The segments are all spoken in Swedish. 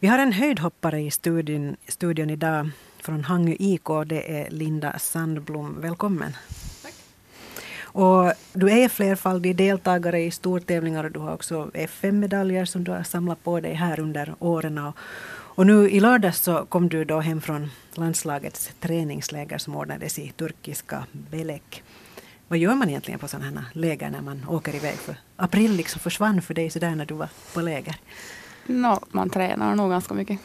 Vi har en höjdhoppare i studion, studion idag från Hangö IK. Det är Linda Sandblom. Välkommen. Tack. Och du är flerfaldig deltagare i stortävlingar och du har också FM-medaljer som du har samlat på dig här under åren. Och, och nu i lördags så kom du då hem från landslagets träningsläger som ordnades i turkiska Belek. Vad gör man egentligen på sådana här läger när man åker iväg? För april liksom försvann för dig sådär när du var på läger. No, man tränar nog ganska mycket.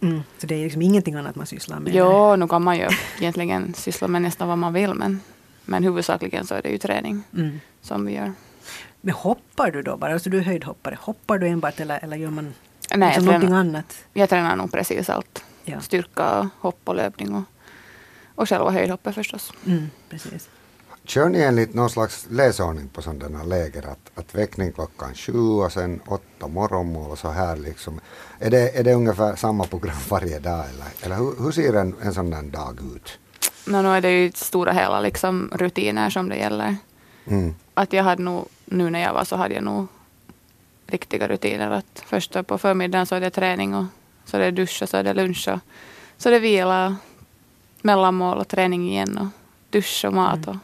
Mm. Så det är liksom ingenting annat man sysslar med? Jo, nu kan man ju egentligen syssla med nästan vad man vill men, men huvudsakligen så är det ju träning Mm. som vi gör. Men hoppar du då bara? Alltså du är höjdhoppare. Hoppar du enbart eller, eller gör man Nej, liksom någonting annat? jag tränar nog precis allt. Ja. Styrka, hopp och löpning och, och själva höjdhoppet förstås. Mm, precis. Kör ni enligt någon slags läsordning på sådana läger? Att, att väckning klockan sju och sen åtta morgonmål och så här liksom. Är det, är det ungefär samma program varje dag eller, eller hur, hur ser en, en sån där dag ut? Men nu är det ju stora hela liksom rutiner som det gäller. Mm. Att jag hade nog, nu när jag var så hade jag nog riktiga rutiner. Att först på förmiddagen så är det träning och så är det dusch och så är det lunch och så är det vila, mellanmål och träning igen och dusch och mat och Mm.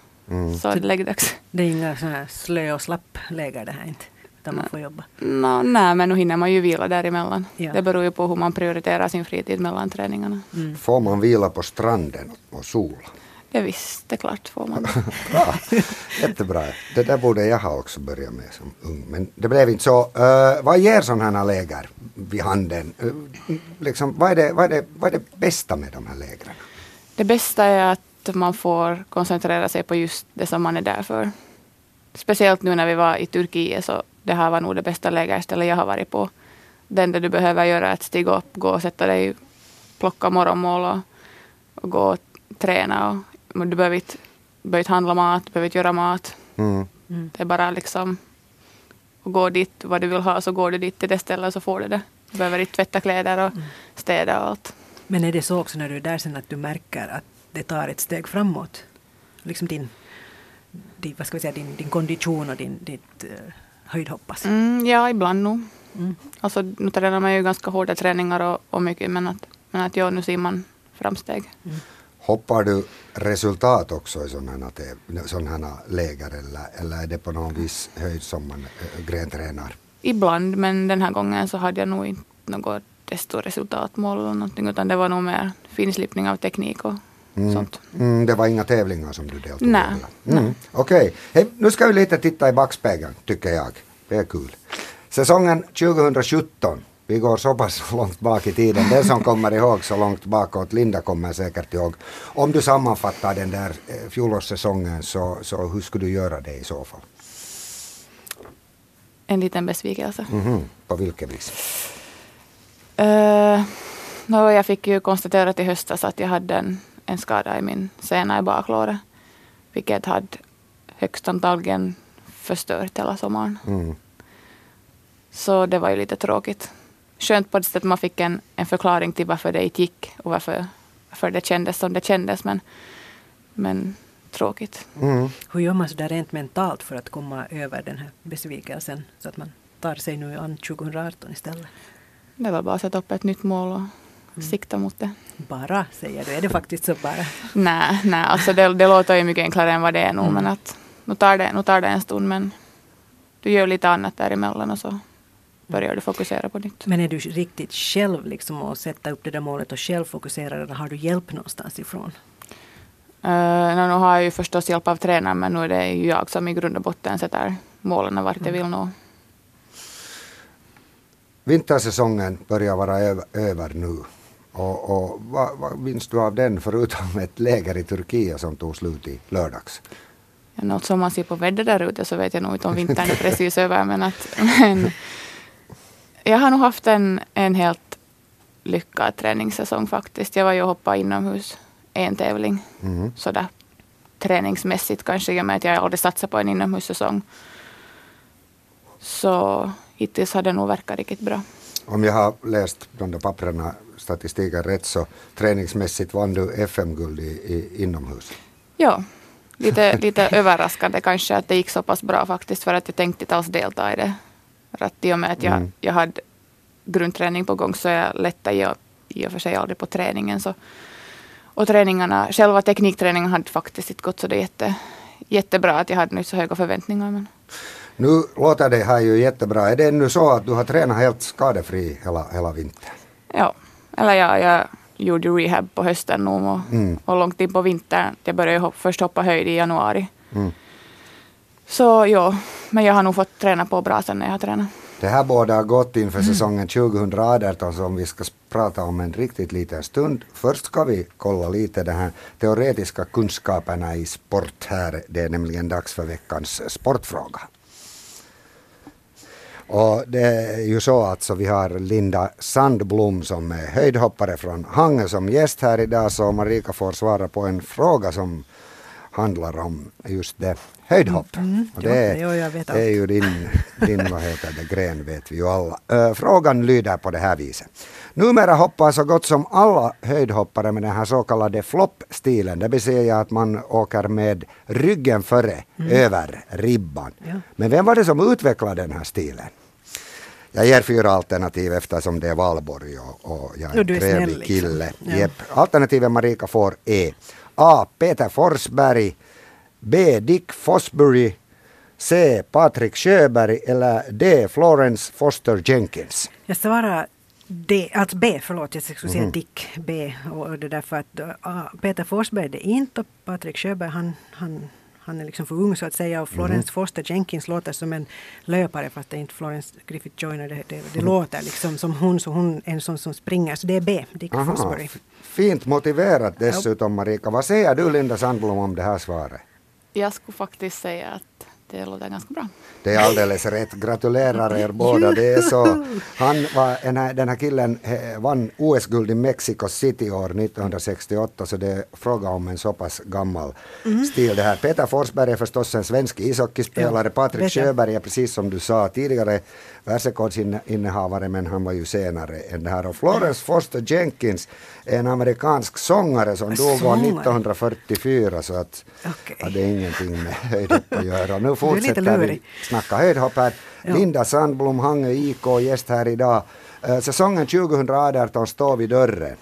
Så är det läggdags. Det är inga sådana här slö och slapp läger det här inte. Utan man får jobba. No, nej, men nu hinner man ju vila däremellan. Ja. Det beror ju på hur man prioriterar sin fritid mellan träningarna. Mm. Får man vila på stranden och sola? Det visst, det är klart får man. Bra, jättebra. Det där borde jag ha också börjat med som ung. Men det blev inte så. Uh, vad ger sådana här läger vid handen? Uh, liksom, vad, är det, vad, är det, vad är det bästa med de här lägren? Det bästa är att man får koncentrera sig på just det som man är där för. Speciellt nu när vi var i Turkiet så det här var nog det bästa lägerstället jag har varit på. Det enda du behöver göra är att stiga upp, gå och sätta dig, plocka morgonmål och, och gå och träna. Och, men du behöver inte, behöver inte handla mat, du behöver inte göra mat. Mm. Mm. Det är bara liksom att gå dit, vad du vill ha så går du dit till det stället och så får du det. Du behöver inte tvätta kläder och städa och allt. Men är det så också när du är där sen att du märker att det tar ett steg framåt? Liksom din, din, vad ska vi säga, din, din kondition och din, ditt uh, höjdhoppas? Mm, ja, ibland nog. Mm. Alltså, nu tränar man ju ganska hårda träningar och, och mycket, men att, men att ja, nu ser man framsteg. Hoppar du resultat också i sådana här, sådana här läger eller, eller är det på någon viss höjd som man äh, grentränar? Ibland, men den här gången så hade jag nog inte något desto resultatmål eller någonting, utan det var nog mer finslipning av teknik och Mm. Mm, det var inga tävlingar som du deltog i? Mm. Okej, Hej, nu ska vi lite titta i backspegeln tycker jag. Det är kul. Säsongen 2017, vi går så pass långt bak i tiden. Den som kommer ihåg så långt bakåt, Linda kommer säkert ihåg. Om du sammanfattar den där eh, fjolårssäsongen så, så hur skulle du göra det i så fall? En liten besvikelse. Mhm, På vilket vis? Uh, no, jag fick ju konstatera till höstas att jag hade en, en skada i min sena i baklåret, vilket hade högst antagligen förstört hela sommaren. Mm. Så det var ju lite tråkigt. Skönt på det sättet att man fick en, en förklaring till varför det inte gick och varför, varför det kändes som det kändes. Men, men tråkigt. Mm. Hur gör man så där rent mentalt för att komma över den här besvikelsen så att man tar sig nu an 2018 istället? Det var bara att sätta upp ett nytt mål och sikta mot det. Bara, säger du. Är det faktiskt så bara? Nej, nej alltså det, det låter ju mycket enklare än vad det är nog. Men att, nu, tar det, nu tar det en stund men du gör lite annat däremellan och så börjar du fokusera på nytt. Men är du riktigt själv liksom att sätta upp det där målet och själv fokusera eller har du hjälp någonstans ifrån? Uh, nu har jag ju förstås hjälp av tränaren men nu är det ju jag som i grund och botten sätter målen vart jag vill nå. Vintersäsongen börjar vara över, över nu. Och, och vad, vad minns du av den förutom ett läger i Turkiet som tog slut i lördags? Ja, något som man ser på vädret där ute så vet jag nog inte om vintern är precis över. Men, att, men jag har nog haft en, en helt lyckad träningssäsong faktiskt. Jag var ju och hoppade inomhus en tävling. Mhm. Sådär träningsmässigt kanske i och med att jag aldrig satsat på en inomhussäsong. Så hittills har det nog verkat riktigt bra. Om jag har läst de där papperna, statistiken rätt så träningsmässigt vann du FM-guld i, i, inomhus. Ja, lite, lite överraskande kanske att det gick så pass bra faktiskt för att jag tänkte inte alls delta i det. För att i och med att jag, Mm. jag hade grundträning på gång så jag lättar jag i och för sig aldrig på träningen. Så, och träningarna, själva teknikträningen hade faktiskt inte gått så det jätte, jättebra att jag hade inte så höga förväntningar. Men... Nu låter det här ju jättebra. Är det nu så att du har tränat helt skadefri hela, hela vintern? Ja, eller ja, jag gjorde rehab på hösten nu och, mm. och långt in på vintern. Jag började hoppa, först hoppa höjd i januari. Mm. Så ja, men jag har nog fått träna på bra sen när jag har tränat. Det här båda har gått inför mm. säsongen 2018 som vi ska prata om en riktigt liten stund. Först ska vi kolla lite de här teoretiska kunskaperna i sport här. Det är nämligen dags för veckans sportfråga. Och det är ju så att så vi har Linda Sandblom som är höjdhoppare från Hangö som gäst här idag så Marika får svara på en fråga som handlar om just det, höjdhopp. Mm, mm. och det, är, jo, jo, det är ju din, din vad heter det, gren vet vi ju alla. Frågan lyder på det här viset. Numera hoppar så gott som alla höjdhoppare med den här så kallade floppstilen. Det vill säga att man åker med ryggen före, mm. över ribban. Ja. Men vem var det som utvecklade den här stilen? Jag ger fyra alternativ eftersom det är valborg och, och jag är en trevlig liksom. kille. Liksom. Ja. Alternativen Marika får är A. Peter Forsberg B. Dick Fosbury C. Patrik Sjöberg eller D. Florence Foster Jenkins? Jag svarar D, alltså B, förlåt, jag skulle säga mm. Dick B. Och det därför att uh, Peter Forsberg det är inte och Patrik Sjöberg han, han han är liksom för ung så att säga och Florence mm. Foster Jenkins låter som en löpare fast det är inte Florence Griffith Joyner. Det, det, det mm. låter liksom som hon, så hon är en sån som springer. Så det är B, Dick Aha, Fosbury. Fint motiverat dessutom Marika. Vad säger du Linda Sandblom om det här svaret? Jag skulle faktiskt säga att det låter ganska bra. Det är alldeles rätt. Gratulerar er båda. Det är så. Han var, den, här, den här killen vann OS-guld i Mexico City år 1968 så det är fråga om en så pass gammal mm. stil det här. Peter Forsberg är förstås en svensk ishockeyspelare. Ja, Patrik Sjöberg är precis som du sa tidigare världsrekordsinnehavare men han var ju senare än det här. Och Florence Foster Jenkins är en amerikansk sångare som dog år 1944 så att okay. hade ingenting med höjdhopp att göra. Nu fortsätter vi snacka höjdhopp här. Ja. Linda Sandblom, Hangö IK, gäst här idag. Uh, säsongen 2018 står vid dörren.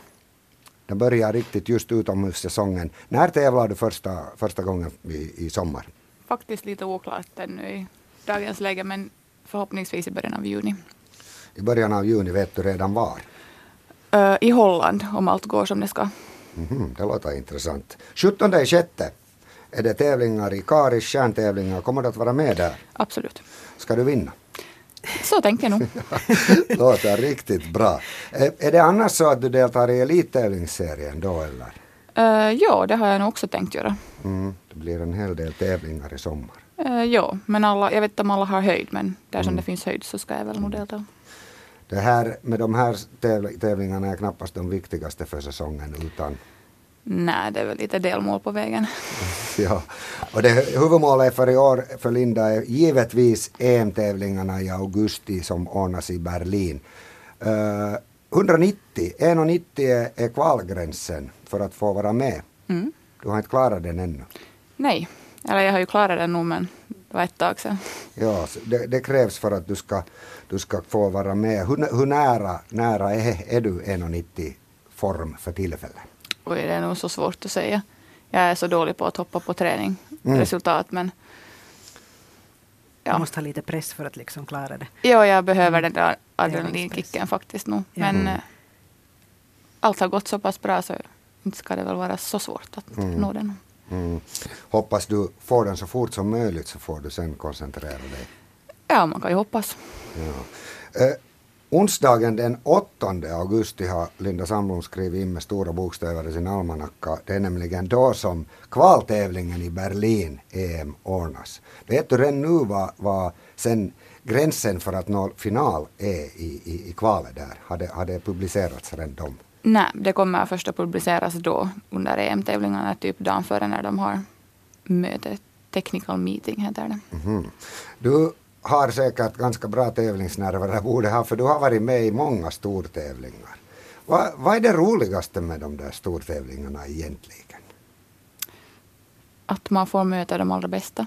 Den börjar riktigt just utomhussäsongen. När tävlar du första, första gången i, i sommar? Faktiskt lite oklart ännu i dagens läge men förhoppningsvis i början av juni. I början av juni vet du redan var? Uh, I Holland, om allt går som det ska. Mm -hmm, det låter intressant. 17 sjätte är det tävlingar i Karis, kärntävlingar. Kommer du att vara med där? Absolut. Ska du vinna? Så tänker jag nog. låter riktigt bra. Är, är det annars så att du deltar i elittävlingsserien då eller? Uh, ja, det har jag nog också tänkt göra. Mm, det blir en hel del tävlingar i sommar. Uh, ja, men alla, jag vet inte om alla har höjd, men där som mm. det finns höjd så ska jag väl nog delta. Det här med de här tävlingarna är knappast de viktigaste för säsongen utan Nej, det är väl lite delmål på vägen. ja, och det huvudmålet för i år för Linda är givetvis EM-tävlingarna i augusti som ordnas i Berlin. Uh, 190, 1,90 är, är kvalgränsen för att få vara med. Mm. Du har inte klarat den ännu? Nej, eller jag har ju klarat den nu men det var ett tag sedan. Ja, det, det, krävs för att du ska, du ska få vara med. Hur, hur nära, nära är, är du 1,90 form för tillfället? Oj, det är nog så svårt att säga. Jag är så dålig på att hoppa på träning, mm. resultat, men ja. Du måste ha lite press för att liksom klara det. Ja, jag behöver mm. den där adrenalinkicken faktiskt nu. Men mm. Eh, allt har gått så pass bra så inte ska det väl vara så svårt att mm. nå den. Mm. Hoppas du får den så fort som möjligt så får du sen koncentrera dig. Ja, man kan ju hoppas. Ja. Onsdagen den 8 augusti har Linda Sandblom skrivit in med stora bokstäver i sin almanacka. Det är nämligen då som kvaltävlingen i Berlin, EM, ordnas. Vet du redan nu vad, vad sen gränsen för att nå final är i, i, i kvalet där? Har det, har det publicerats redan? Nej, det kommer först att publiceras då under EM-tävlingarna, typ dagen före när de har möte. Technical meeting heter det. Mm -hmm. Du har säkert ganska bra tävlingsnerver, borde ha, för du har varit med i många stortävlingar. Vad, vad är det roligaste med de där stortävlingarna egentligen? Att man får möta de allra bästa.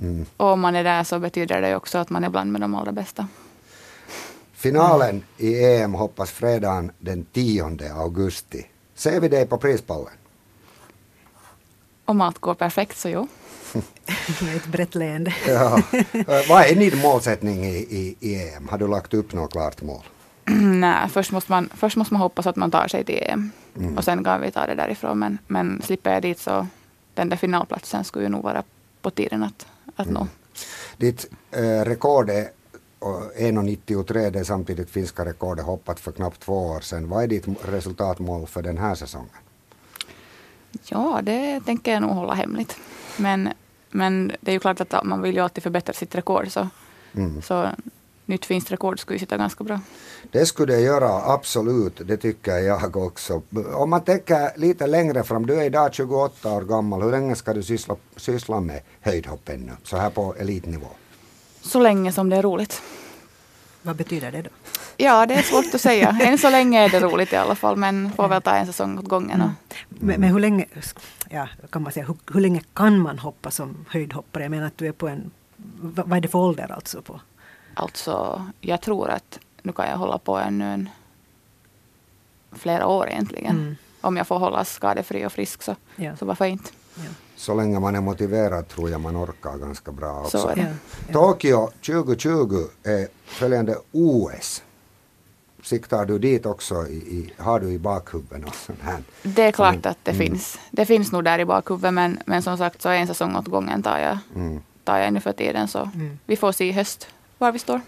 Mm. Och om man är där så betyder det också att man är bland med de allra bästa. Finalen i EM hoppas fredagen den 10 augusti. Ser vi dig på prispallen? Om allt går perfekt så jo. Med ett brett leende. Ja. Eh, Vad är din målsättning i, i, i EM? Har du lagt upp något klart mål? Nej, först måste, man, först måste man hoppas att man tar sig till EM. Och sen kan vi ta det därifrån. Men, men slipper jag dit så den där finalplatsen skulle ju nog vara på tiden att, att nå. Ditt eh, rekord är och 1,93, det är samtidigt finska rekordet hoppat för knappt två år sedan. Vad är ditt resultatmål för den här säsongen? Ja, det tänker jag nog hålla hemligt. Men, men det är ju klart att man vill ju alltid förbättra sitt rekord. Så, Mm. så nytt finskt rekord skulle ju sitta ganska bra. Det skulle det göra, absolut. Det tycker jag också. Om man tänker lite längre fram, du är idag 28 år gammal. Hur länge ska du syssla, syssla med höjdhopp ännu? Så här på elitnivå. Så länge som det är roligt. Vad betyder det då? Ja, det är svårt att säga. Än så länge är det roligt i alla fall. Men får väl ta en säsong åt gången. Och, Men, men hur länge ja, kan man säga, hur, hur länge kan man hoppa som höjdhoppare? Jag menar att du är på en... Vad, vad är det för ålder alltså? på? Alltså, jag tror att nu kan jag hålla på ännu en, flera år egentligen. Mm. Om jag får hålla skadefri och frisk så, Ja. så varför inte? Ja. Så länge man är motiverad tror jag man orkar ganska bra också. Ja. Tokyo 2020 är följande OS. Siktar du dit också? I, i, har du i bakhuvudet något sånt här? Det är klart Mm. att det Mm. finns. Det finns nog där i bakhuvudet men, men som sagt så en säsong åt gången tar jag, Mm. tar jag nu för tiden så Mm. vi får se i höst var vi står.